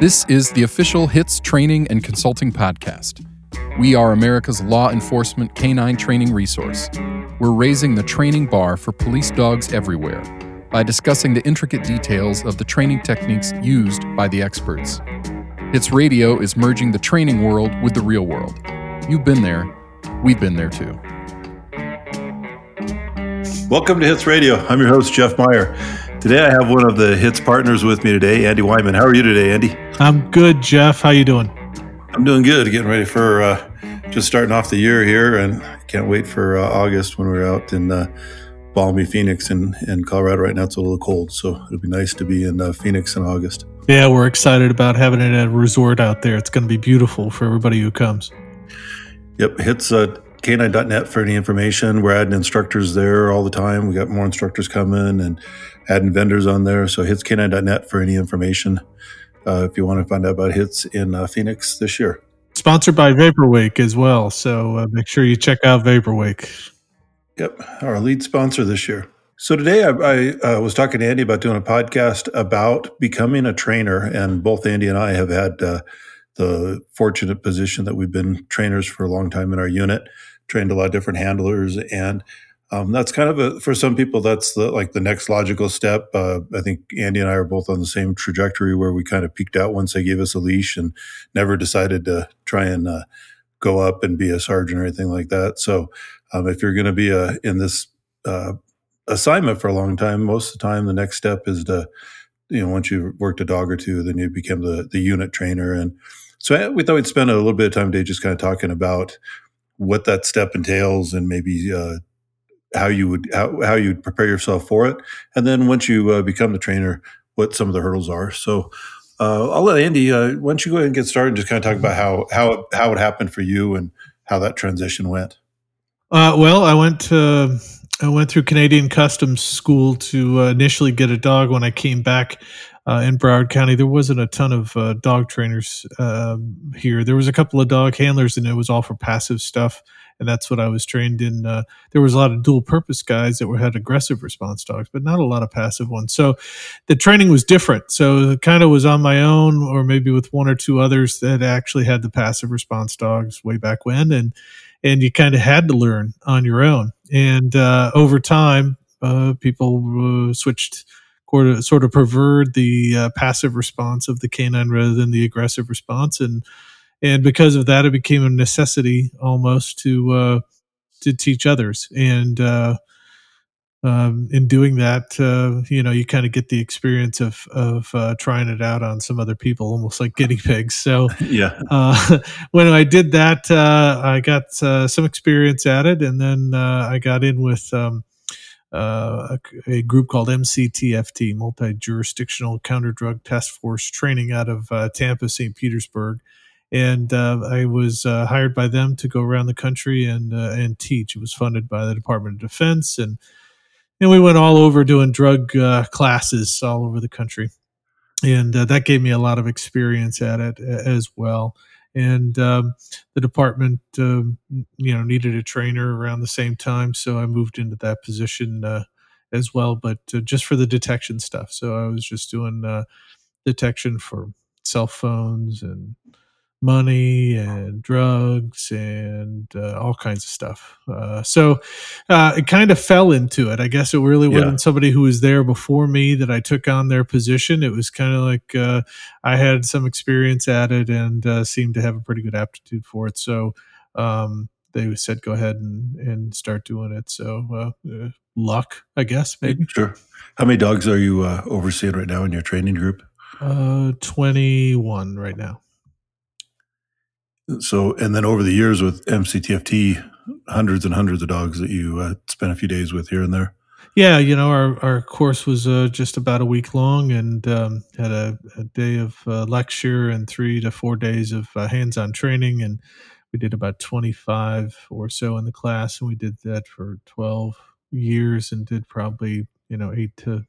This is the official HITS Training and Consulting Podcast. We are America's law enforcement canine training resource. We're raising the training bar for police dogs everywhere by discussing the intricate details of the training techniques used by the experts. HITS Radio is merging the training world with the real world. You've been there, we've been there too. Welcome to Hits Radio. I'm your host, Jeff Meyer. Today I have one of the Hits partners with me today, Andy Wyman. How are you today, Andy? I'm good, Jeff. How you doing? I'm doing good. Getting ready for uh, just starting off the year here, and can't wait for uh, August when we're out in uh, balmy Phoenix in, in Colorado. Right now it's a little cold, so it'll be nice to be in uh, Phoenix in August. Yeah, we're excited about having it at a resort out there. It's going to be beautiful for everybody who comes. Yep, hits uh, canine.net for any information. We're adding instructors there all the time. We got more instructors coming and adding vendors on there. So hits canine.net for any information uh, if you want to find out about hits in uh, Phoenix this year. Sponsored by Vapor Wake as well. So uh, make sure you check out Vapor Wake. Yep, our lead sponsor this year. So today I, I uh, was talking to Andy about doing a podcast about becoming a trainer, and both Andy and I have had uh, the fortunate position that we've been trainers for a long time in our unit, trained a lot of different handlers, and um, that's kind of a, for some people that's the, like the next logical step. Uh, I think Andy and I are both on the same trajectory where we kind of peaked out once they gave us a leash and never decided to try and uh, go up and be a sergeant or anything like that. So um, if you're going to be a, in this uh, assignment for a long time, most of the time the next step is to you know once you've worked a dog or two, then you become the the unit trainer. And so we thought we'd spend a little bit of time today just kind of talking about what that step entails and maybe uh, how you would how, how you'd prepare yourself for it. And then once you uh, become the trainer what some of the hurdles are. So uh, i'll let andy uh, why don't you go ahead and get started and just kind of talk about how how it, how it happened for you and how that transition went? Uh, well i went to i went through canadian customs school to uh, initially get a dog when i came back uh, in Broward County, there wasn't a ton of uh, dog trainers um, here. There was a couple of dog handlers, and it was all for passive stuff and that's what I was trained in. Uh, there was a lot of dual purpose guys that were had aggressive response dogs, but not a lot of passive ones. So the training was different. So it kind of was on my own, or maybe with one or two others that actually had the passive response dogs way back when, and and you kind of had to learn on your own. And uh, over time, uh, people uh, switched sort of preferred the uh, passive response of the canine rather than the aggressive response and and because of that, it became a necessity almost to uh, to teach others. And uh, um, in doing that, uh, you know, you kind of get the experience of of uh, trying it out on some other people, almost like guinea pigs. So, yeah, uh, when I did that, uh, I got some experience at it, and then I got in with. Um, uh, a, a, group called MCTFT, Multi Jurisdictional Counter Drug Task Force Training, out of uh, Tampa, St. Petersburg, and uh, I was uh, hired by them to go around the country and uh, and teach. It was funded by the Department of Defense, and and we went all over doing drug uh, classes all over the country, and uh, that gave me a lot of experience at it as well. And um, the department, um, you know, needed a trainer around the same time, so I moved into that position uh, as well, but just for the detection stuff. So I was just doing detection for cell phones and money and drugs and uh, all kinds of stuff. Uh, so uh, it kind of fell into it. I guess it really wasn't somebody who was there before me that I took on their position. It was kind of like uh, I had some experience at it and uh, seemed to have a pretty good aptitude for it. So um, they said, go ahead and, and start doing it. So uh, luck, I guess, maybe. Sure. How many dogs are you overseeing right now in your training group? 21 right now. So, and then over the years with MCTFT, hundreds and hundreds of dogs that you uh, spent a few days with here and there. Yeah, you know, our, our course was uh, just about a week long and um, had a, a, day of uh, lecture and three to four days of uh, hands on training. And we did about 25 or so in the class. And we did that for 12 years and did probably, you know, eight to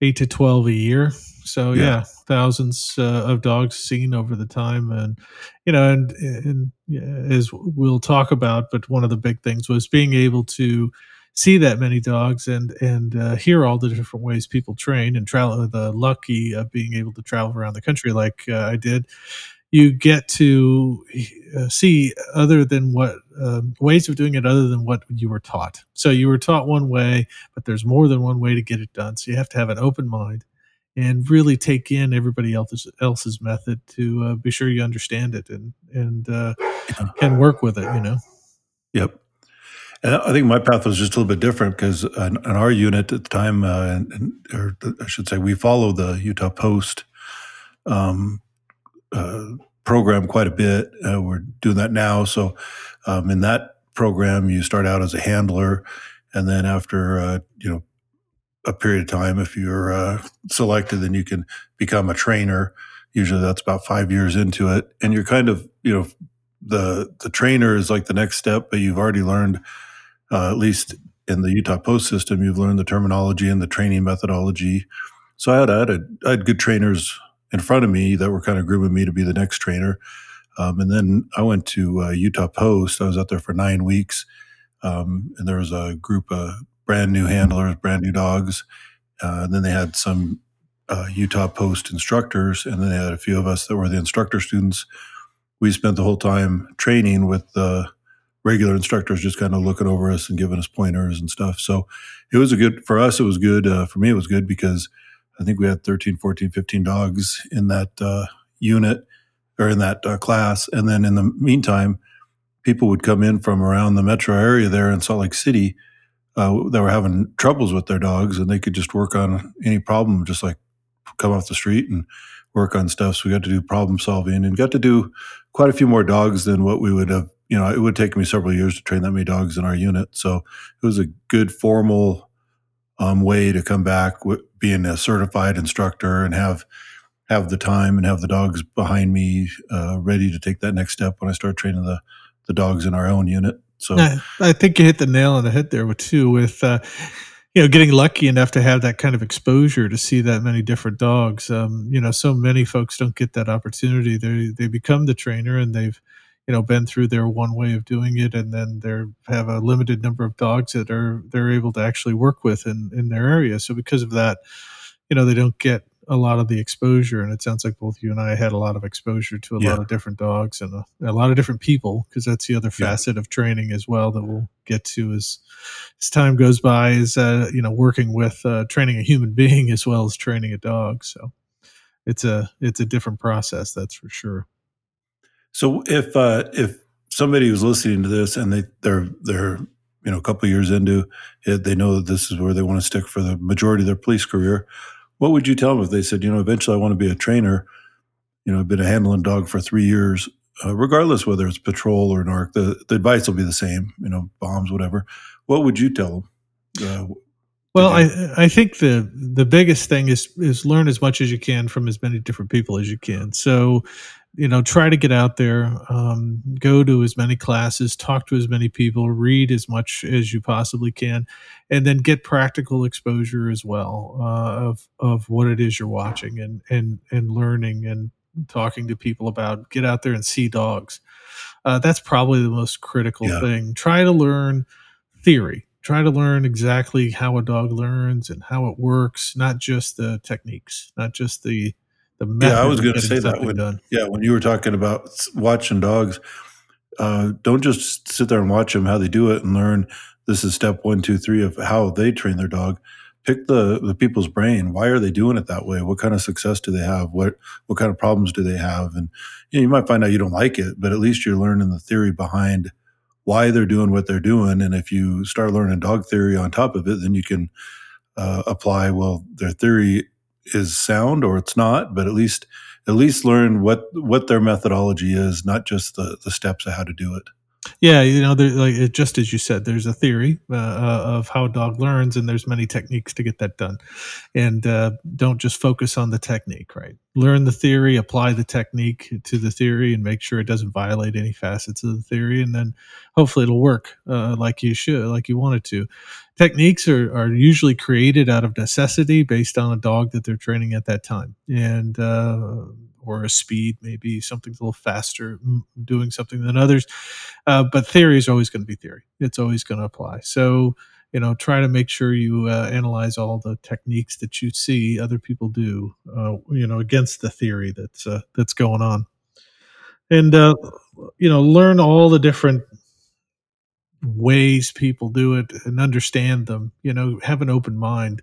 eight to 12 a year. So yeah, yeah thousands uh, of dogs seen over the time. And, you know, and, and yeah, as we'll talk about, but one of the big things was being able to see that many dogs and and uh, hear all the different ways people train and travel. The lucky of being able to travel around the country like uh, I did, you get to uh, see other than what um, ways of doing it other than what you were taught. So you were taught one way, but there's more than one way to get it done. So you have to have an open mind and really take in everybody else's else's method to uh, be sure you understand it and and uh, can work with it. You know. Yep. And I think my path was just a little bit different because in, in our unit at the time, uh, and, or I should say, we followed the Utah Post um, program quite a bit. Uh, we're doing that now. So um, in that program, you start out as a handler, and then after uh, you know a period of time, if you're uh, selected, then you can become a trainer. Usually, that's about five years into it, and you're kind of you know the the trainer is like the next step, but you've already learned uh, at least in the Utah Post system, you've learned the terminology and the training methodology. So I had I had, a, I had good trainers in front of me that were kind of grooming me to be the next trainer. Um, and then I went to uh, Utah Post. I was out there for nine weeks, um, and there was a group of brand new handlers, brand new dogs. Uh, and then they had some uh, Utah Post instructors, and then they had a few of us that were the instructor students. We spent the whole time training with the regular instructors, just kind of looking over us and giving us pointers and stuff. So it was a good for us. It was good uh, for me. It was good because I think we had 13, 14, 15 dogs in that uh, unit or in that uh, class. And then in the meantime, people would come in from around the metro area there in Salt Lake City uh, that were having troubles with their dogs, and they could just work on any problem, just like come off the street and work on stuff. So we got to do problem solving and got to do quite a few more dogs than what we would have. You know, it would take me several years to train that many dogs in our unit. So it was a good formal um, way to come back being a certified instructor and have have the time and have the dogs behind me uh, ready to take that next step when I start training the the dogs in our own unit. So I, I think you hit the nail on the head there with too with uh, you know getting lucky enough to have that kind of exposure to see that many different dogs. Um, you know, so many folks don't get that opportunity. They they become the trainer and they've you know been through their one way of doing it and then they have a limited number of dogs that are they're able to actually work with in in their area so because of that you know they don't get a lot of the exposure and it sounds like both you and i had a lot of exposure to a yeah. lot of different dogs and a, a lot of different people because that's the other facet yeah. of training as well that we'll get to as as time goes by is uh, you know working with uh, training a human being as well as training a dog so it's a it's a different process that's for sure so if uh, if somebody was listening to this and they they're they're you know a couple years into it, they know that this is where they want to stick for the majority of their police career. What would you tell them if they said, you know, eventually I want to be a trainer? You know, I've been a handling dog for three years. Uh, regardless whether it's patrol or narc, the, the advice will be the same. You know, bombs, whatever. What would you tell them? Uh, well, I I think the the biggest thing is is learn as much as you can from as many different people as you can. So, you know, try to get out there, um, go to as many classes, talk to as many people, read as much as you possibly can, and then get practical exposure as well uh, of of what it is you're watching and and and learning and talking to people about. Get out there and see dogs. Uh, that's probably the most critical yeah. thing. Try to learn theory try to learn exactly how a dog learns and how it works, not just the techniques, not just the. Yeah, I was going to say that when done. yeah when you were talking about watching dogs, uh, don't just sit there and watch them how they do it and learn. This is step one, two, three of how they train their dog. Pick the the people's brain. Why are they doing it that way? What kind of success do they have? What what kind of problems do they have? And you, know, you might find out you don't like it, but at least you're learning the theory behind why they're doing what they're doing. And if you start learning dog theory on top of it, then you can uh, apply. Well, their theory is sound or it's not, but at least at least learn what what their methodology is, not just the the steps of how to do it. Yeah, you know, like just as you said, there's a theory uh, uh, of how a dog learns, and there's many techniques to get that done. And uh, don't just focus on the technique, right? Learn the theory, apply the technique to the theory, and make sure it doesn't violate any facets of the theory, and then hopefully it'll work uh, like you should, like you want it to. Techniques are, are usually created out of necessity based on a dog that they're training at that time, and uh, or a speed, maybe something's a little faster doing something than others. Uh, but theory is always going to be theory. It's always going to apply. So, you know, try to make sure you uh, analyze all the techniques that you see other people do, uh, you know, against the theory that's uh, that's going on, and uh, you know, learn all the different ways people do it and understand them. You know, have an open mind.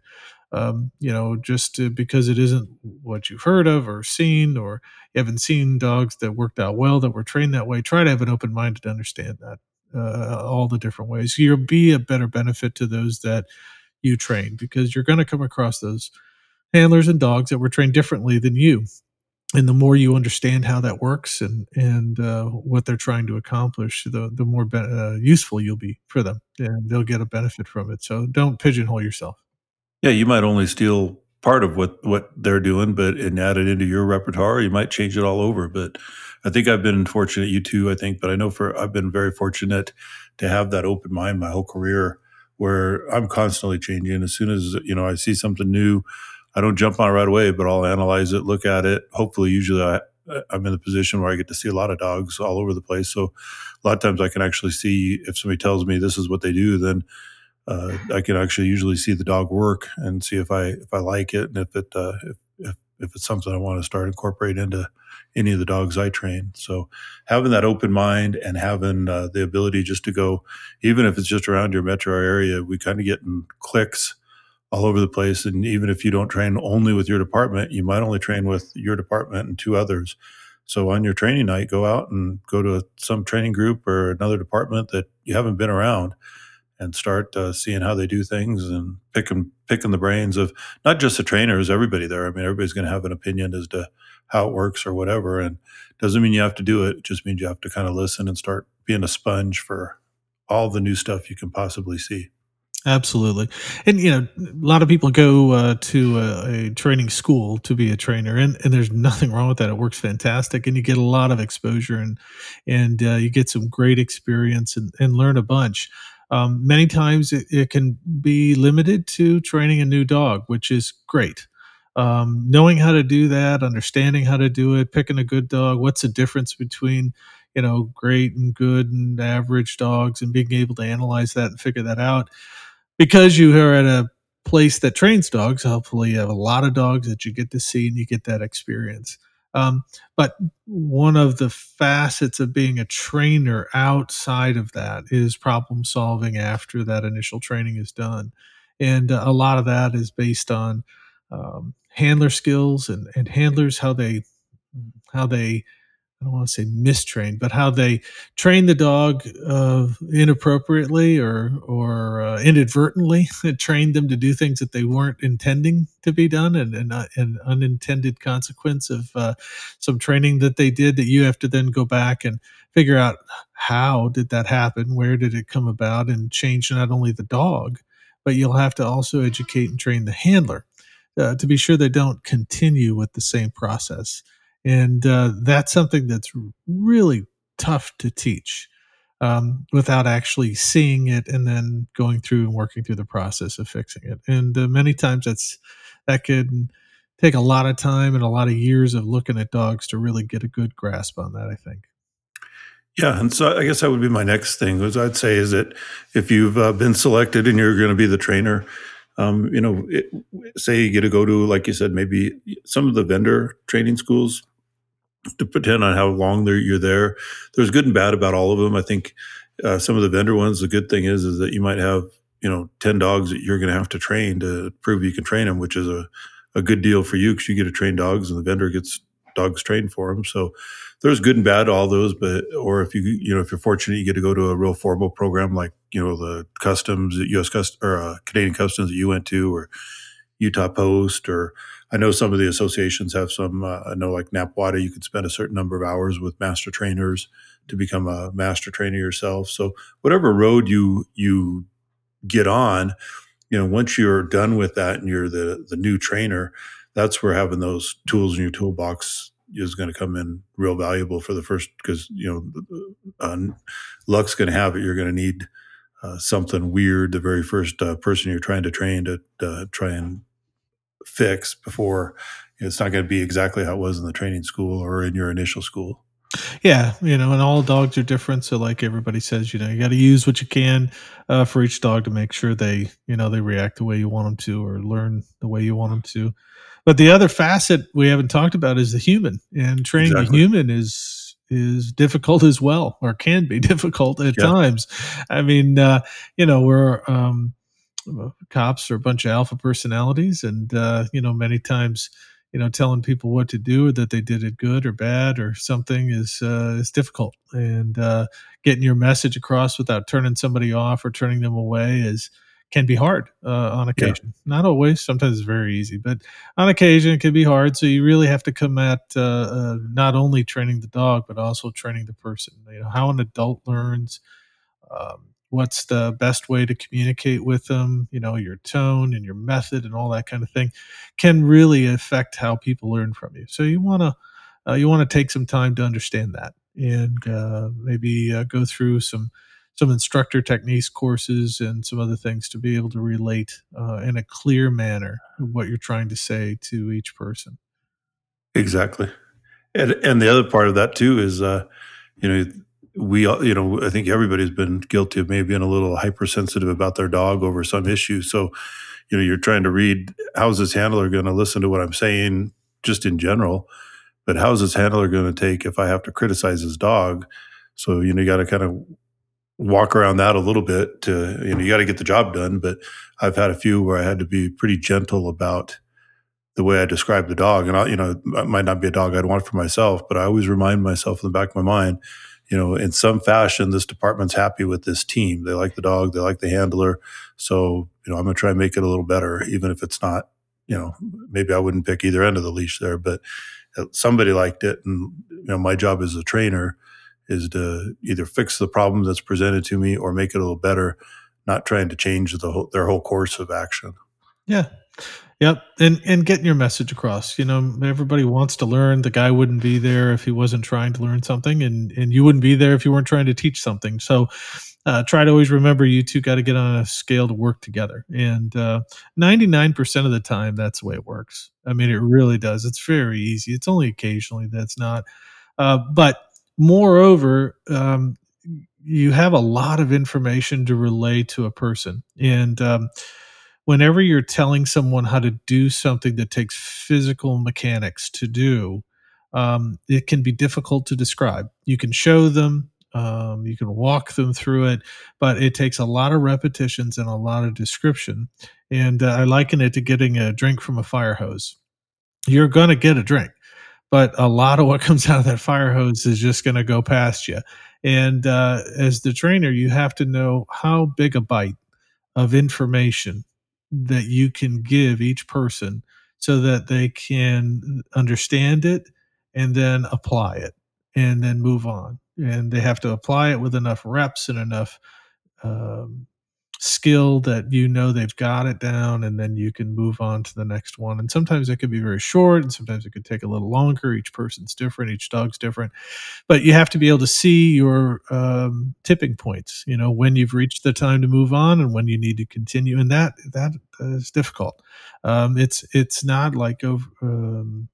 Um, you know, just to, because it isn't what you've heard of or seen, or you haven't seen dogs that worked out well that were trained that way. Try to have an open mind to understand that uh, all the different ways. You'll be a better benefit to those that you train because you're going to come across those handlers and dogs that were trained differently than you. And the more you understand how that works and and uh, what they're trying to accomplish, the the more be- uh, useful you'll be for them, and they'll get a benefit from it. So don't pigeonhole yourself. Yeah, you might only steal part of what what they're doing, but and add it into your repertoire. You might change it all over. But I think I've been fortunate. You too, I think. But I know for I've been very fortunate to have that open mind my whole career, where I'm constantly changing. As soon as you know I see something new, I don't jump on it right away, but I'll analyze it, look at it. Hopefully, usually I, I'm in the position where I get to see a lot of dogs all over the place. So a lot of times I can actually see if somebody tells me this is what they do, then uh, I can actually usually see the dog work and see if I if I like it and if it uh, if, if if it's something I want to start incorporate into any of the dogs I train. So having that open mind and having uh, the ability just to go, even if it's just around your metro area, we kind of get in clicks all over the place. And even if you don't train only with your department, you might only train with your department and two others. So on your training night, go out and go to some training group or another department that you haven't been around and start uh, seeing how they do things and picking picking the brains of not just the trainers, everybody there. I mean, everybody's going to have an opinion as to how it works or whatever, and doesn't mean you have to do it. It just means you have to kind of listen and start being a sponge for all the new stuff you can possibly see. Absolutely, and you know, a lot of people go uh, to a, a, training school to be a trainer, and, and there's nothing wrong with that. It works fantastic, and you get a lot of exposure, and and uh, you get some great experience and, and learn a bunch. Um, many times it, it, can be limited to training a new dog, which is great. Um, knowing how to do that, understanding how to do it, picking a good dog, what's the difference between you know great and good and average dogs, and being able to analyze that and figure that out. Because you are at a place that trains dogs, hopefully you have a lot of dogs that you get to see and you get that experience. Um, but one of the facets of being a trainer outside of that is problem solving after that initial training is done. And uh, a lot of that is based on um, handler skills and, and handlers, how they, how they I don't want to say mistrained, but how they train the dog uh, inappropriately or or uh, inadvertently trained them to do things that they weren't intending to be done, and, and uh, an unintended consequence of uh, some training that they did that you have to then go back and figure out how did that happen, where did it come about, and change not only the dog, but you'll have to also educate and train the handler uh, to be sure they don't continue with the same process and uh, that's something that's really tough to teach um, without actually seeing it and then going through and working through the process of fixing it. And uh, many times that's that could take a lot of time and a lot of years of looking at dogs to really get a good grasp on that. I think. Yeah, and so I guess that would be my next thing. Was I'd say is that if you've uh, been selected and you're going to be the trainer, um, you know, it, say you get to go to, like you said, maybe some of the vendor training schools depend on how long you're there. There's good and bad about all of them. I think uh, some of the vendor ones, the good thing is is that you might have you know ten dogs that you're going to have to train to prove you can train them, which is a a good deal for you because you get to train dogs and the vendor gets dogs trained for them. So there's good and bad to all those, but or if you you know if you're fortunate, you get to go to a real formal program like you know the customs, U.S. Customs or uh, Canadian Customs that you went to, or Utah Post, or I know some of the associations have some. Uh, I know like NAPWDA, you can spend a certain number of hours with master trainers to become a master trainer yourself. So whatever road you you get on, you know, once you're done with that and you're the the new trainer, that's where having those tools in your toolbox is going to come in real valuable for the first because you know uh, luck's going to have it. You're going to need uh, something weird the very first uh, person you're trying to train to uh, try and fix before it's not going to be exactly how it was in the training school or in your initial school. Yeah, you know, and all dogs are different. So, like everybody says, you know, you got to use what you can uh, for each dog to make sure they, you know, they react the way you want them to or learn the way you want them to. But the other facet we haven't talked about is the human, and training exactly. the human is is difficult as well, or can be difficult at yeah. times. I mean, uh, you know, we're um, cops are a bunch of alpha personalities, and uh, you know, many times you know telling people what to do or that they did it good or bad or something is uh, is difficult. And uh, getting your message across without turning somebody off or turning them away is can be hard uh, on occasion. Yeah. not always sometimes it's very easy but on occasion it can be hard. So you really have to come at uh, uh, not only training the dog but also training the person. You know how an adult learns um, what's the best way to communicate with them you know your tone and your method and all that kind of thing can really affect how people learn from you. So you want to uh, you want to take some time to understand that and uh, maybe uh, go through some some instructor techniques courses and some other things to be able to relate uh, in a clear manner what you're trying to say to each person. Exactly. And and the other part of that too is uh, you know we uh, you know i think everybody's been guilty of maybe being a little hypersensitive about their dog over some issue. So you know you're trying to read how's this handler going to listen to what i'm saying just in general? But how's this handler going to take if i have to criticize his dog? So you know you got to kind of walk around that a little bit to you know you got to get the job done. But i've had a few where i had to be pretty gentle about the way i describe the dog. And i you know it might not be a dog i'd want for myself but i always remind myself in the back of my mind you know, in some fashion, this department's happy with this team. They like the dog, they like the handler. So, you know, I'm going to try and make it a little better, even if it's not, you know, maybe I wouldn't pick either end of the leash there, but uh, somebody liked it. And, you know, my job as a trainer is to either fix the problem that's presented to me or make it a little better, not trying to change the whole, their whole course of action. Yeah. Yep, and and getting your message across. You know, everybody wants to learn. The guy wouldn't be there if he wasn't trying to learn something, and and you wouldn't be there if you weren't trying to teach something. So, uh, try to always remember you two got to get on a scale to work together. And ninety nine percent of the time, that's the way it works. I mean, it really does. It's very easy. It's only occasionally that's not. Uh, but moreover, um, you have a lot of information to relay to a person, and um, whenever you're telling someone how to do something that takes physical mechanics to do, um, it can be difficult to describe. You can show them, um, you can walk them through it, but it takes a lot of repetitions and a lot of description. And uh, I liken it to getting a drink from a fire hose. You're going to get a drink, but a lot of what comes out of that fire hose is just going to go past you. And uh, as the trainer, you have to know how big a bite of information that you can give each person so that they can understand it and then apply it and then move on. And they have to apply it with enough reps and enough um, skill that you know they've got it down and then you can move on to the next one. And sometimes it could be very short and sometimes it could take a little longer. Each person's different each dog's different. But you have to be able to see your um, tipping points you know when you've reached the time to move on and when you need to continue and that that is difficult. Um, it's it's not like um,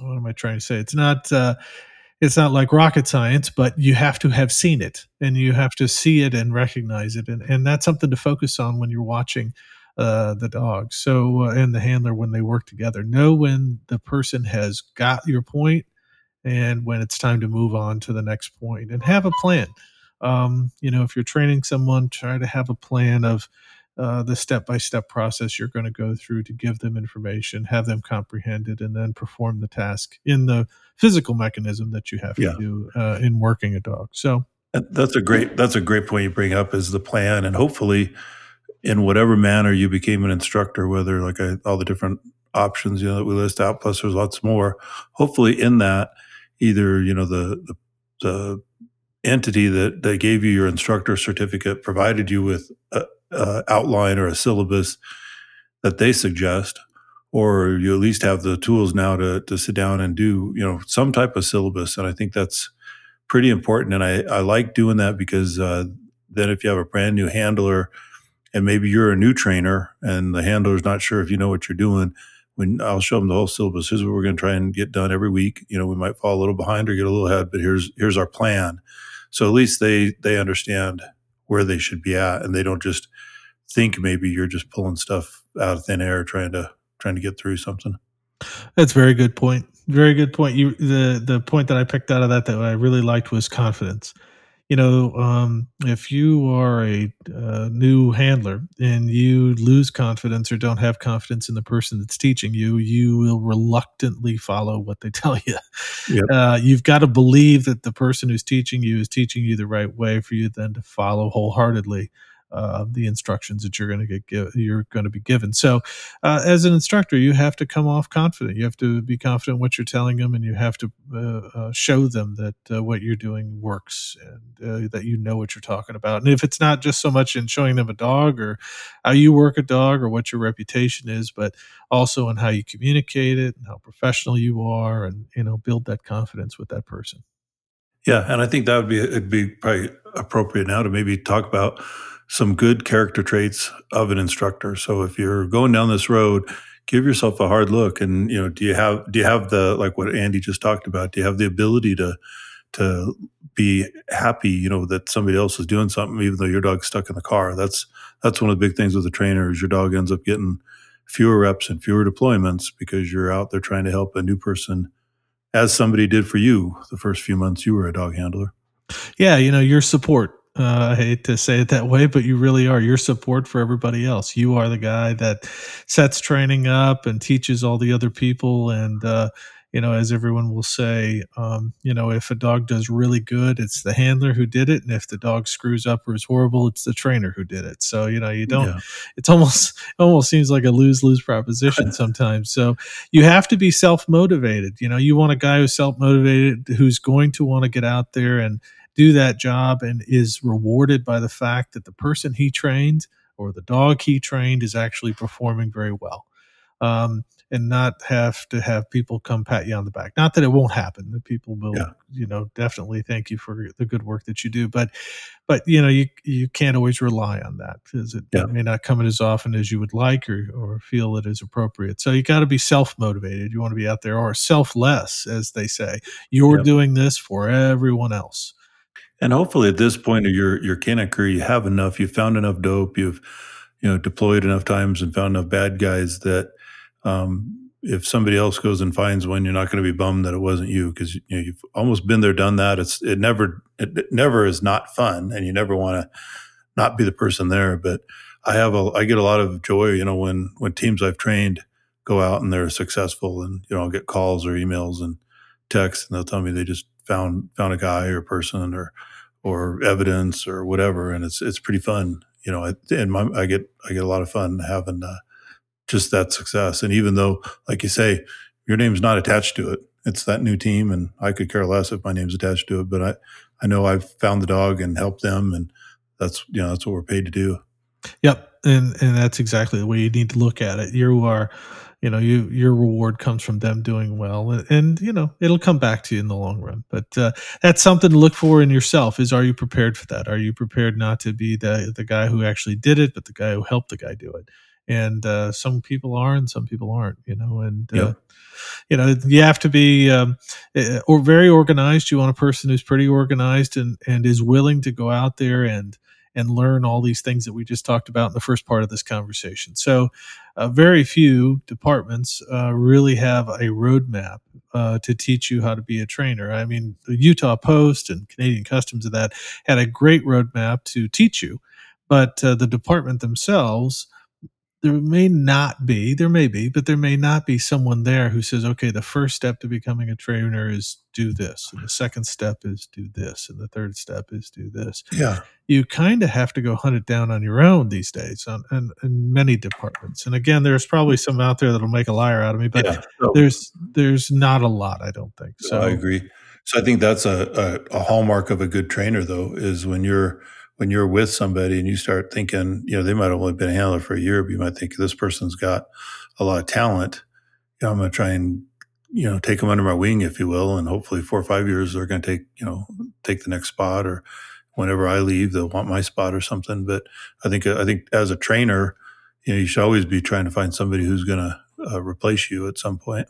what am i trying to say? It's not uh, it's not like rocket science, but you have to have seen it and you have to see it and recognize it. And, and that's something to focus on when you're watching uh, the dog. So, uh, and the handler when they work together. Know when the person has got your point and when it's time to move on to the next point and have a plan. Um, you know, if you're training someone, try to have a plan of, uh, the step by step process you're going to go through to give them information, have them comprehend it, and then perform the task in the physical mechanism that you have yeah. to do uh, in working a dog. So that's a great that's a great point you bring up is the plan, and hopefully, in whatever manner you became an instructor, whether like I, all the different options you know that we list out, plus there's lots more. Hopefully, in that either you know the the, the entity that, that gave you your instructor certificate provided you with a, uh, outline or a syllabus that they suggest, or you at least have the tools now to to sit down and do you know some type of syllabus. And I think that's pretty important. And I I like doing that because uh, then if you have a brand new handler and maybe you're a new trainer and the handler's not sure if you know what you're doing, when I'll show them the whole syllabus. Here's what we're going to try and get done every week. You know, we might fall a little behind or get a little ahead, but here's here's our plan. So at least they they understand where they should be at, and they don't just think maybe you're just pulling stuff out of thin air trying to trying to get through something. That's very good point. Very good point. You the the point that I picked out of that that I really liked was confidence you know, um, if you are a uh, new handler and you lose confidence or don't have confidence in the person that's teaching you, you will reluctantly follow what they tell you. Yep. Uh, you've got to believe that the person who's teaching you is teaching you the right way for you then to follow wholeheartedly uh, the instructions that you're going to get give, you're going to be given. So, uh, as an instructor, you have to come off confident. You have to be confident in what you're telling them, and you have to uh, uh show them that uh, what you're doing works and uh, that you know what you're talking about. And if it's not just so much in showing them a dog or how you work a dog or what your reputation is, but also in how you communicate it and how professional you are, and you know, build that confidence with that person. Yeah, and I think that would be it'd be probably appropriate now to maybe talk about some good character traits of an instructor. So if you're going down this road, give yourself a hard look and you know do you have do you have the like what Andy just talked about do you have the ability to to be happy you know that somebody else is doing something even though your dog's stuck in the car that's that's one of the big things with a trainer is your dog ends up getting fewer reps and fewer deployments because you're out there trying to help a new person as somebody did for you the first few months you were a dog handler yeah you know your support uh, I hate to say it that way, but you really are. Your support for everybody else. You are the guy that sets training up and teaches all the other people. And, uh, you know, as everyone will say, um, you know, if a dog does really good, it's the handler who did it. And if the dog screws up or is horrible, it's the trainer who did it. So, you know, you don't, yeah. it's almost, almost seems like a lose lose proposition sometimes. So you have to be self motivated. You know, you want a guy who's self motivated, who's going to want to get out there and, do that job and is rewarded by the fact that the person he trained or the dog he trained is actually performing very well. Um, and not have to have people come pat you on the back. Not that it won't happen. That people will, yeah. you know, definitely thank you for the good work that you do. But, but you know, you you can't always rely on that because it, yeah. it, may not come in as often as you would like or or feel it is appropriate. So you got to be self motivated. You want to be out there or selfless, as they say. You're yep. doing this for everyone else. And hopefully at this point of your your canine career, you have enough, you've found enough dope, you've you know deployed enough times and found enough bad guys that um, if somebody else goes and finds one, you're not going to be bummed that it wasn't you because you know you've almost been there, done that. It's it never it, it never is not fun, and you never want to not be the person there. But I have a I get a lot of joy, you know, when when teams I've trained go out and they're successful, and you know I'll get calls or emails and texts, and they'll tell me they just found found a guy or person or or evidence or whatever, and it's it's pretty fun. You know, I, and my, I get I get a lot of fun having uh, just that success. And even though, like you say, your name's not attached to it, it's that new team, and I could care less if my name's attached to it. But I I know I've found the dog and helped them, and that's you know that's what we're paid to do. Yep, and and that's exactly the way you need to look at it. You are you know you your reward comes from them doing well and, and you know it'll come back to you in the long run but uh, that's something to look for in yourself is are you prepared for that are you prepared not to be the the guy who actually did it but the guy who helped the guy do it and uh, some people are and some people aren't you know and uh, you know you have to be um, eh, or very organized you want a person who's pretty organized and and is willing to go out there and and learn all these things that we just talked about in the first part of this conversation. So, uh, very few departments uh, really have a roadmap uh, to teach you how to be a trainer. I mean, the Utah Post and Canadian Customs of that had a great roadmap to teach you, but uh, the department themselves there may not be, there may be, but there may not be someone there who says, okay, the first step to becoming a trainer is do this, and the second step is do this, and the third step is do this. Yeah. You kind of have to go hunt it down on your own these days on, in, in many departments. And again, there's probably some out there that'll make a liar out of me, but yeah, so, there's there's not a lot, I don't think. So I agree. So I think that's a, a, a hallmark of a good trainer, though, is when you're when you're with somebody and you start thinking, you know, they might have only been a handler for a year, but you might think this person's got a lot of talent. You know, I'm going to try and, you know, take them under my wing, if you will. And hopefully four or five years, they're going to take, you know, take the next spot or whenever I leave, they'll want my spot or something. But I think, I think as a trainer, you know, you should always be trying to find somebody who's going to, uh, replace you at some point.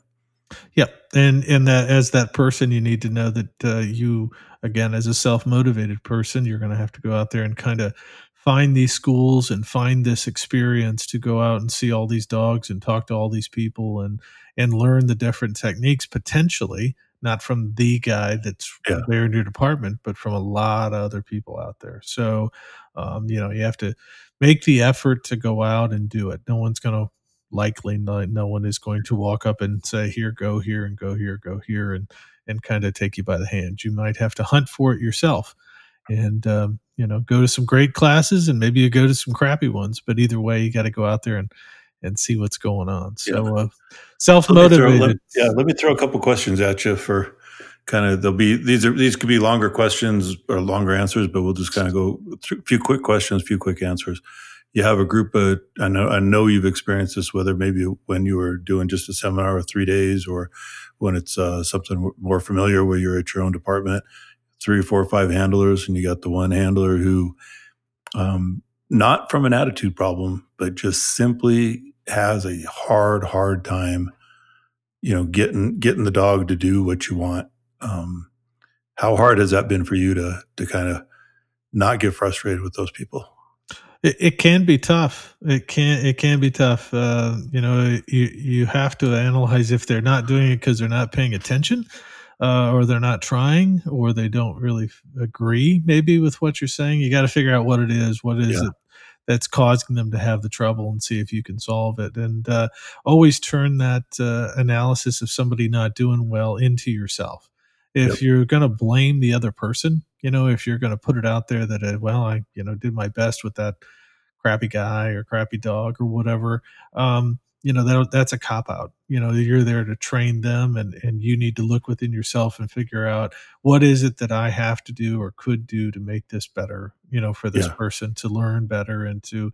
Yep, and and that as that person, you need to know that uh, you again, as a self motivated person, you're going to have to go out there and kind of find these schools and find this experience to go out and see all these dogs and talk to all these people and and learn the different techniques potentially not from the guy that's Yeah. there in your department but from a lot of other people out there so um, you know you have to make the effort to go out and do it no one's going to likely no, no one is going to walk up and say here go here and go here go here and and kind of take you by the hand. You might have to hunt for it yourself. And um, you know go to some great classes and maybe you go to some crappy ones but either way you got to go out there and and see what's going on. So uh, self Let me throw- motivated let- yeah, let me throw a couple questions at you for kind of there'll be these are these could be longer questions or longer answers, but we'll just kind of go through a few quick questions, a few quick answers. You have a group of I know I know you've experienced this whether maybe when you were doing just a seminar or three days or when it's uh, something more familiar where you're at your own department, three four or five handlers, and you got the one handler who um, not from an attitude problem, but just simply has a hard, hard time, you know, getting getting the dog to do what you want. Um, how hard has that been for you to to kind of not get frustrated with those people? It, it can be tough. It can it can be tough. Uh, you know, you you have to analyze if they're not doing it because they're not paying attention, uh, or they're not trying, or they don't really agree maybe with what you're saying. You got to figure out what it is. What is Yeah. it that's causing them to have the trouble, and see if you can solve it. And uh, always turn that uh, analysis of somebody not doing well into yourself. If Yep. you're going to blame the other person, you know, if you're going to put it out there that, uh, well, I, you know, did my best with that crappy guy or crappy dog or whatever um, you know that that's a cop out you know you're there to train them and and you need to look within yourself and figure out what is it that i have to do or could do to make this better you know for this Yeah. person to learn better and to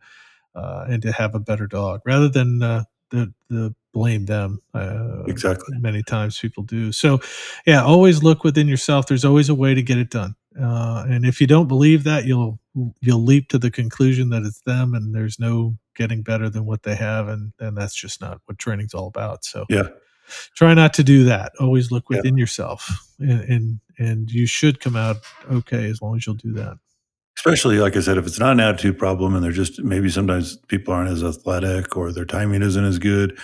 uh, and to have a better dog rather than uh, the the blame them uh, Exactly. many times people do so yeah always look within yourself there's always a way to get it done uh, and if you don't believe that you'll you'll leap to the conclusion that it's them and there's no getting better than what they have and and that's just not what training's all about so Yeah. try not to do that always look Yeah. within yourself and, and and you should come out okay as long as you'll do that Especially like I said, if it's not an attitude problem and they're just maybe sometimes people aren't as athletic or their timing isn't as good.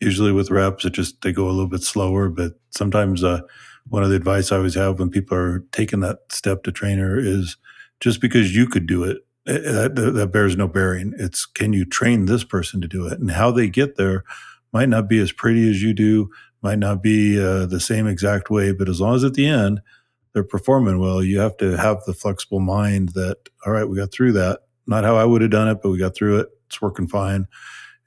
Usually with reps, it just they go a little bit slower. But sometimes uh, one of the advice I always have when people are taking that step to trainer is just because you could do it, eh, that, that bears no bearing. It's can you train this person to do it, and how they get there might not be as pretty as you do, might not be uh, the same exact way, but as long as at the end they're performing well, you have to have the flexible mind that all right, we got through that. Not how I would have done it, but we got through it. It's working fine,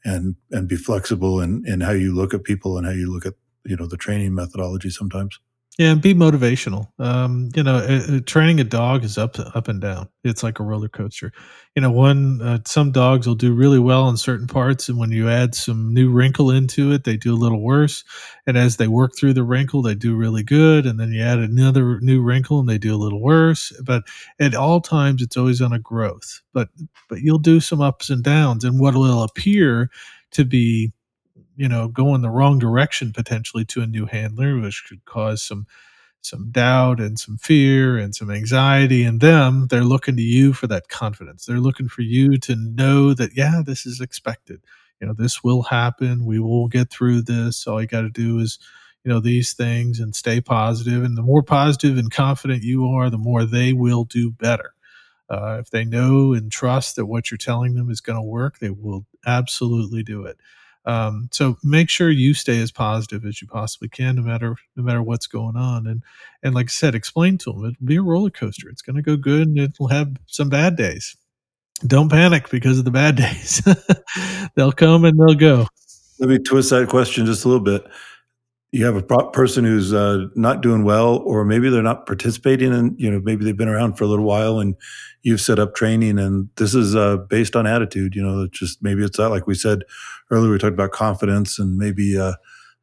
and and be flexible in in how you look at people and how you look at you know the training methodology sometimes. Yeah, and be motivational. Um, you know, uh, training a dog is up up and down. It's like a roller coaster. You know, one uh, some dogs will do really well in certain parts, and when you add some new wrinkle into it, they do a little worse. And as they work through the wrinkle, they do really good. And then you add another new wrinkle, and they do a little worse. But at all times, it's always on a growth. But but you'll do some ups and downs, and what will appear to be you know going the wrong direction potentially to a new handler which could cause some some doubt and some fear and some anxiety in them. They're looking to you for that confidence. They're looking for you to know that yeah this is expected. You know this will happen. We will get through this. All you got to do is you know these things and stay positive. And the more positive and confident you are the more they will do better. Uh, if they know and trust that what you're telling them is going to work they will absolutely do it um, so make sure you stay as positive as you possibly can, no matter no matter what's going on. And and like I said, explain to them it'll be a roller coaster. It's going to go good, and it'll have some bad days. Don't panic because of the bad days. they'll come and they'll go. Let me twist that question just a little bit. You have a person who's uh, not doing well, or maybe they're not participating, and you know maybe they've been around for a little while, and you've set up training, and this is uh, based on attitude. You know, just maybe it's that, like we said earlier, we talked about confidence, and maybe uh,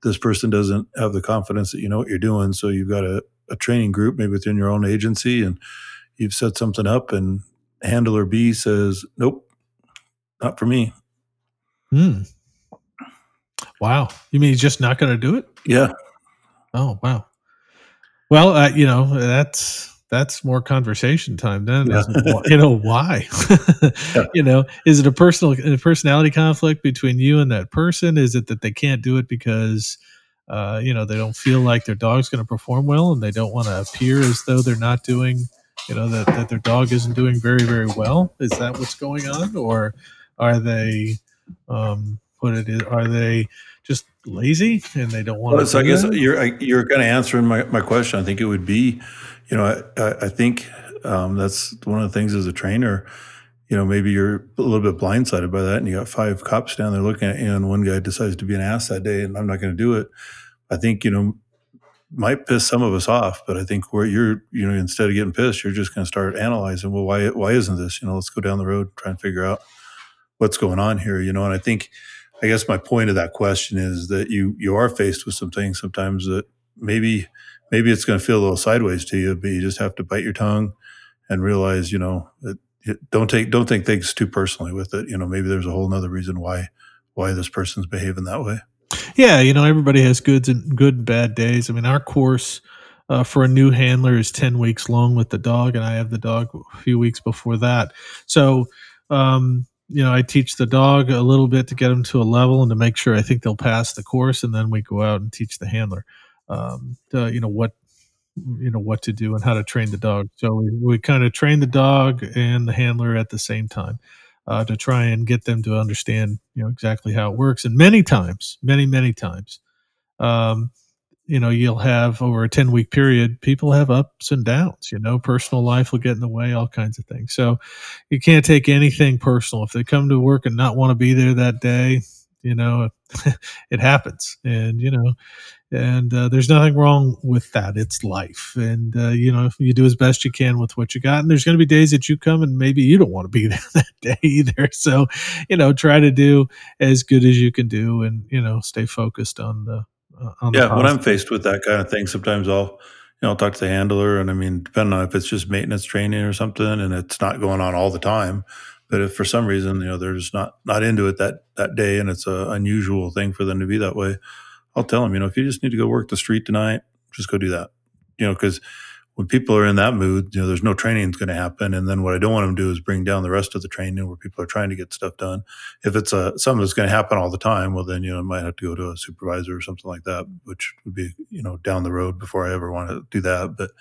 this person doesn't have the confidence that you know what you're doing. So you've got a, a training group, maybe within your own agency, and you've set something up, and handler B says, "Nope, not for me." Hmm. Wow. You mean he's just not going to do it? Yeah. Oh, wow. Well, uh, you know, that's that's more conversation time then. Yeah. you know, why? Yeah. You know, is it a personal a personality conflict between you and that person? Is it that they can't do it because uh, you know, they don't feel like their dog's going to perform well and they don't want to appear as though they're not doing, you know, that, that their dog isn't doing very, very well? Is that what's going on? Or are they, um, what it is, are they just lazy and they don't want Well, to? so I guess that? you're I- you're kind of answering my, my question. I think it would be, you know, I, I, I think um, that's one of the things as a trainer. You know, maybe you're a little bit blindsided by that, and you got five cops down there looking at you, and one guy decides to be an ass that day, and I'm not going to do it. I think you know might piss some of us off, but I think where you're, you know, instead of getting pissed, you're just going to start analyzing. Well, why why isn't this? You know, let's go down the road, try and figure out what's going on here. You know, and I think, I guess my point of that question is that you you are faced with some things sometimes that maybe maybe it's going to feel a little sideways to you, but you just have to bite your tongue and realize, you know, it, don't take don't think things too personally with it. You know, maybe there's a whole nother reason why why this person's behaving that way. Yeah, you know, everybody has goods and good and bad days. I mean, our course uh, for a new handler is 10 weeks long with the dog, and I have the dog a few weeks before that. So, um, you know, I teach the dog a little bit to get them to a level and to make sure I think they'll pass the course, and then we go out and teach the handler, um, to, you know, what you know what to do and how to train the dog. So we, we kind of train the dog and the handler at the same time uh, to try and get them to understand you know exactly how it works. And many times, many many times, um, you know, you'll have over a ten week period, people have ups and downs. You know, personal life will get in the way, all kinds of things. So you can't take anything personal. If they come to work and not want to be there that day, you know, it happens. And you know, and uh, there's nothing wrong with that it's life and uh, you know you do as best you can with what you got and there's going to be days that you come and maybe you don't want to be there that day either so you know try to do as good as you can do and you know stay focused on the Uh, on the Yeah, when I'm faced with that kind of thing, sometimes I'll, you know, I'll talk to the handler, and I mean, depending on if it's just maintenance training or something, and it's not going on all the time, but if for some reason, you know, they're just not not into it that that day, and it's a unusual thing for them to be that way, I'll tell them, you know, if you just need to go work the street tonight, just go do that, you know, because when people are in that mood, you know, there's no training is going to happen, and then what I don't want them to do is bring down the rest of the training where people are trying to get stuff done if it's a something that's going to happen all the time, well, then you know I might have to go to a supervisor or something like that, which would be you know down the road before I ever want to do that. But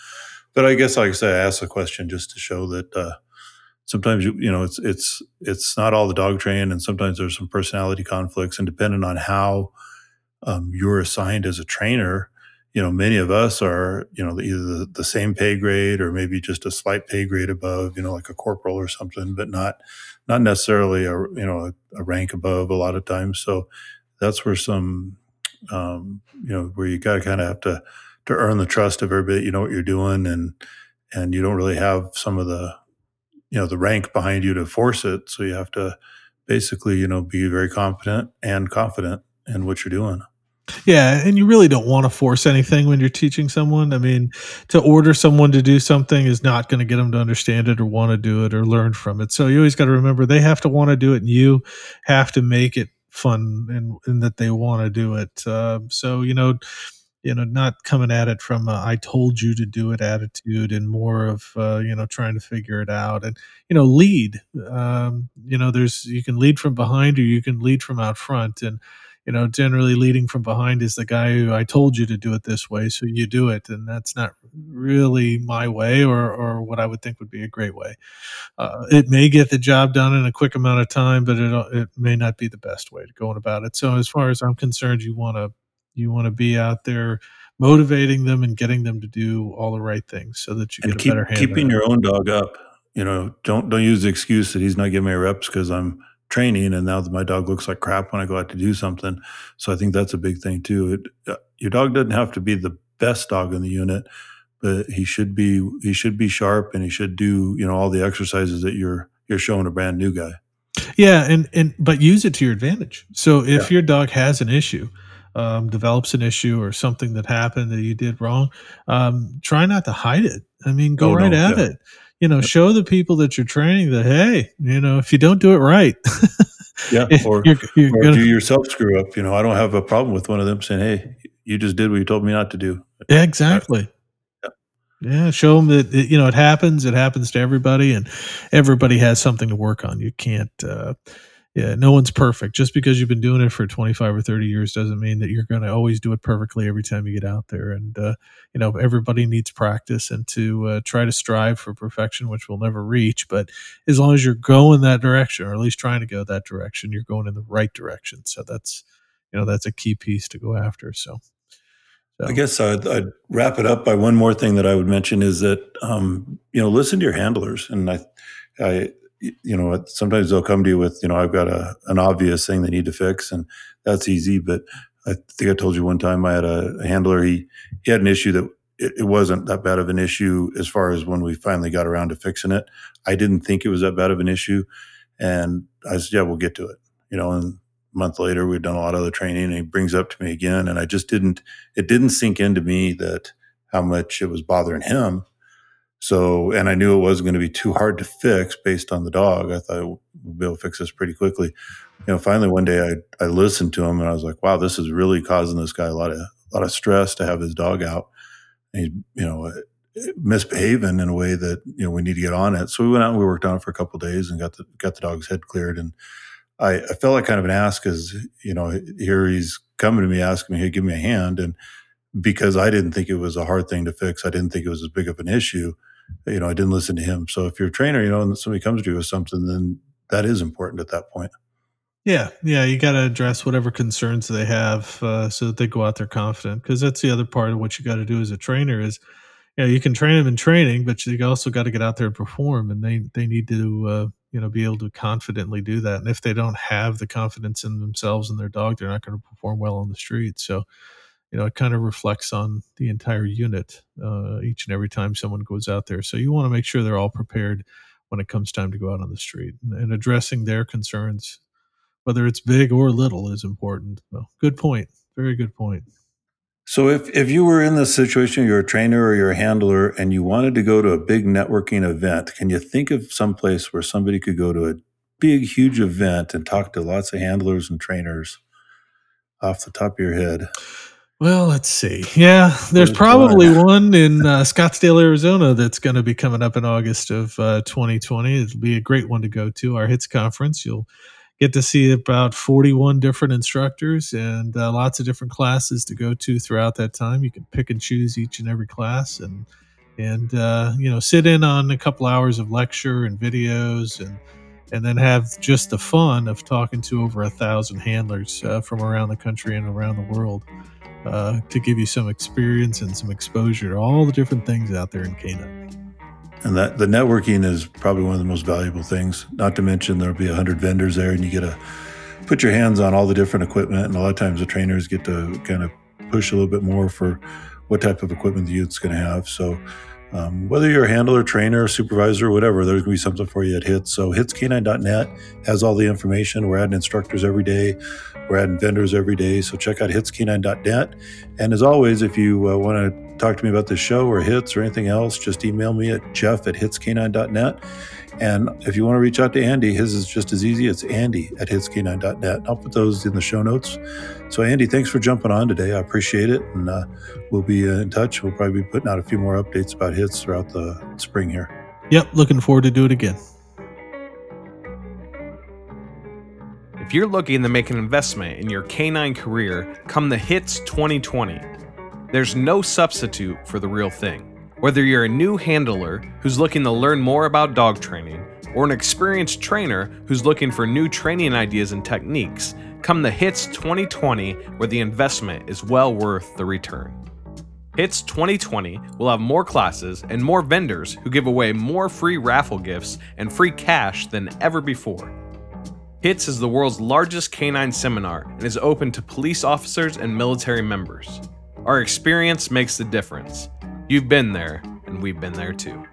but I guess like I say, I asked the question just to show that uh, sometimes you you know it's it's it's not all the dog train, and sometimes there's some personality conflicts, and depending on how um, you're assigned as a trainer. You know, many of us are, you know, either the, the same pay grade or maybe just a slight pay grade above, you know, like a corporal or something, but not not necessarily a you know a, a rank above a lot of times. So that's where some um, you know where you got to kind of have to to earn the trust of everybody. You know what you're doing, and and you don't really have some of the you know the rank behind you to force it. So you have to basically you know be very competent and confident in what you're doing. Yeah, and you really don't want to force anything when you're teaching someone. I mean, to order someone to do something is not going to get them to understand it or want to do it or learn from it. So you always got to remember they have to want to do it, and you have to make it fun and, and that they want to do it. Uh, so you know, you know, not coming at it from a "I told you to do it" attitude, and more of uh, you know trying to figure it out and you know lead. Um, you know, there's you can lead from behind or you can lead from out front, and you know, generally leading from behind is the guy who I told you to do it this way, so you do it, and that's not really my way or or what I would think would be a great way. Uh, it may get the job done in a quick amount of time, but it it may not be the best way to go about it. So as far as I'm concerned, you want to you want to be out there motivating them and getting them to do all the right things so that you and get a keep better hand. keeping your own dog up. You know, don't don't use the excuse that he's not giving me reps because I'm training, and now that my dog looks like crap when I go out to do something. So I think that's a big thing too. It, uh, your dog doesn't have to be the best dog in the unit, but he should be he should be sharp and he should do you know all the exercises that you're you're showing a brand new guy. Yeah, and and but use it to your advantage. So if Yeah. your dog has an issue, um, develops an issue or something that happened that you did wrong, um, try not to hide it. I mean, go Oh, right no, at yeah. it. You know, show the people that you're training that hey, you know, if you don't do it right, Yeah, or, you're, you're or gonna, do yourself screw up. You know, I don't have a problem with one of them saying, "Hey, you just did what you told me not to do." Yeah, exactly. Yeah, yeah show them that it, you know it happens. It happens to everybody, and everybody has something to work on. You can't. Uh, yeah, no one's perfect. Just because you've been doing it for 25 or 30 years doesn't mean that you're going to always do it perfectly every time you get out there. And, uh, you know, everybody needs practice and to uh, try to strive for perfection, which we'll never reach. But as long as you're going that direction, or at least trying to go that direction, you're going in the right direction. So that's, you know, that's a key piece to go after. So, so. I guess I'd, I'd, wrap it up by one more thing that I would mention is that, um, you know, listen to your handlers. And I, I, you know, sometimes they'll come to you with, you know, I've got a an obvious thing they need to fix, and that's easy. But I think I told you one time I had a, a handler. He he had an issue that it, it, wasn't that bad of an issue as far as when we finally got around to fixing it. I didn't think it was that bad of an issue, and I said, "Yeah, we'll get to it." You know, and a month later we'd done a lot of other training, and he brings up to me again, and I just didn't. It didn't sink into me that how much it was bothering him so, and I knew it wasn't going to be too hard to fix based on the dog. I thought we'll be able to fix this pretty quickly. You know, finally one day I, I listened to him and I was like, wow, this is really causing this guy a lot of, a lot of stress to have his dog out. And he's, you know, uh, misbehaving in a way that, you know, we need to get on it. So we went out and we worked on it for a couple days and got the, got the dog's head cleared. And I, I felt like kind of an ass because, you know, here he's coming to me asking me, Hey, give me a hand. And because I didn't think it was a hard thing to fix, I didn't think it was as big of an issue you know, I didn't listen to him. So if you're a trainer, you know, and somebody comes to you with something, then that is important at that point. Yeah, yeah, you got to address whatever concerns they have uh, so that they go out there confident. Because that's the other part of what you got to do as a trainer is, you know, you can train them in training, but you also got to get out there and perform, and they they need to uh, you know be able to confidently do that. And if they don't have the confidence in themselves and their dog, they're not going to perform well on the street. So you know, it kind of reflects on the entire unit uh, each and every time someone goes out there. So you want to make sure they're all prepared when it comes time to go out on the street and, and addressing their concerns, whether it's big or little, is important. Well, good point. Very good point. So if, if you were in this situation, you're a trainer or you're a handler and you wanted to go to a big networking event, can you think of some place where somebody could go to a big, huge event and talk to lots of handlers and trainers off the top of your head? Well, let's see. Yeah, there's probably one in uh, Scottsdale, Arizona that's going to be coming up in August of uh, 2020. It'll be a great one to go to. Our HITS conference. You'll get to see about 41 different instructors and uh, lots of different classes to go to throughout that time. You can pick and choose each and every class and and uh, you know sit in on a couple hours of lecture and videos and and then have just the fun of talking to over a thousand handlers uh, from around the country and around the world uh, to give you some experience and some exposure to all the different things out there in Canine. And that the networking is probably one of the most valuable things. Not to mention there'll be a hundred vendors there, and you get to put your hands on all the different equipment. And a lot of times the trainers get to kind of push a little bit more for what type of equipment the youth's going to have. So um, whether you're a handler, trainer, supervisor, whatever, there's going to be something for you at HITS. So hitscanine.net has all the information. We're adding instructors every day. We're adding vendors every day. So check out hitscanine.net. And as always, if you uh, want to talk to me about the show or hits or anything else, just email me at jeff at hitscanine.net. And if you want to reach out to Andy, his is just as easy. It's Andy at hitscanine.net. I'll put those in the show notes. So, Andy, thanks for jumping on today. I appreciate it. And uh, we'll be uh, in touch. We'll probably be putting out a few more updates about hits throughout the spring here. Yep. Looking forward to do it again. If you're looking to make an investment in your canine career, come the HITS 2020. There's no substitute for the real thing. Whether you're a new handler who's looking to learn more about dog training, or an experienced trainer who's looking for new training ideas and techniques, come the HITS 2020 where the investment is well worth the return. HITS 2020 will have more classes and more vendors who give away more free raffle gifts and free cash than ever before. HITS is the world's largest canine seminar and is open to police officers and military members. Our experience makes the difference. You've been there, and we've been there too.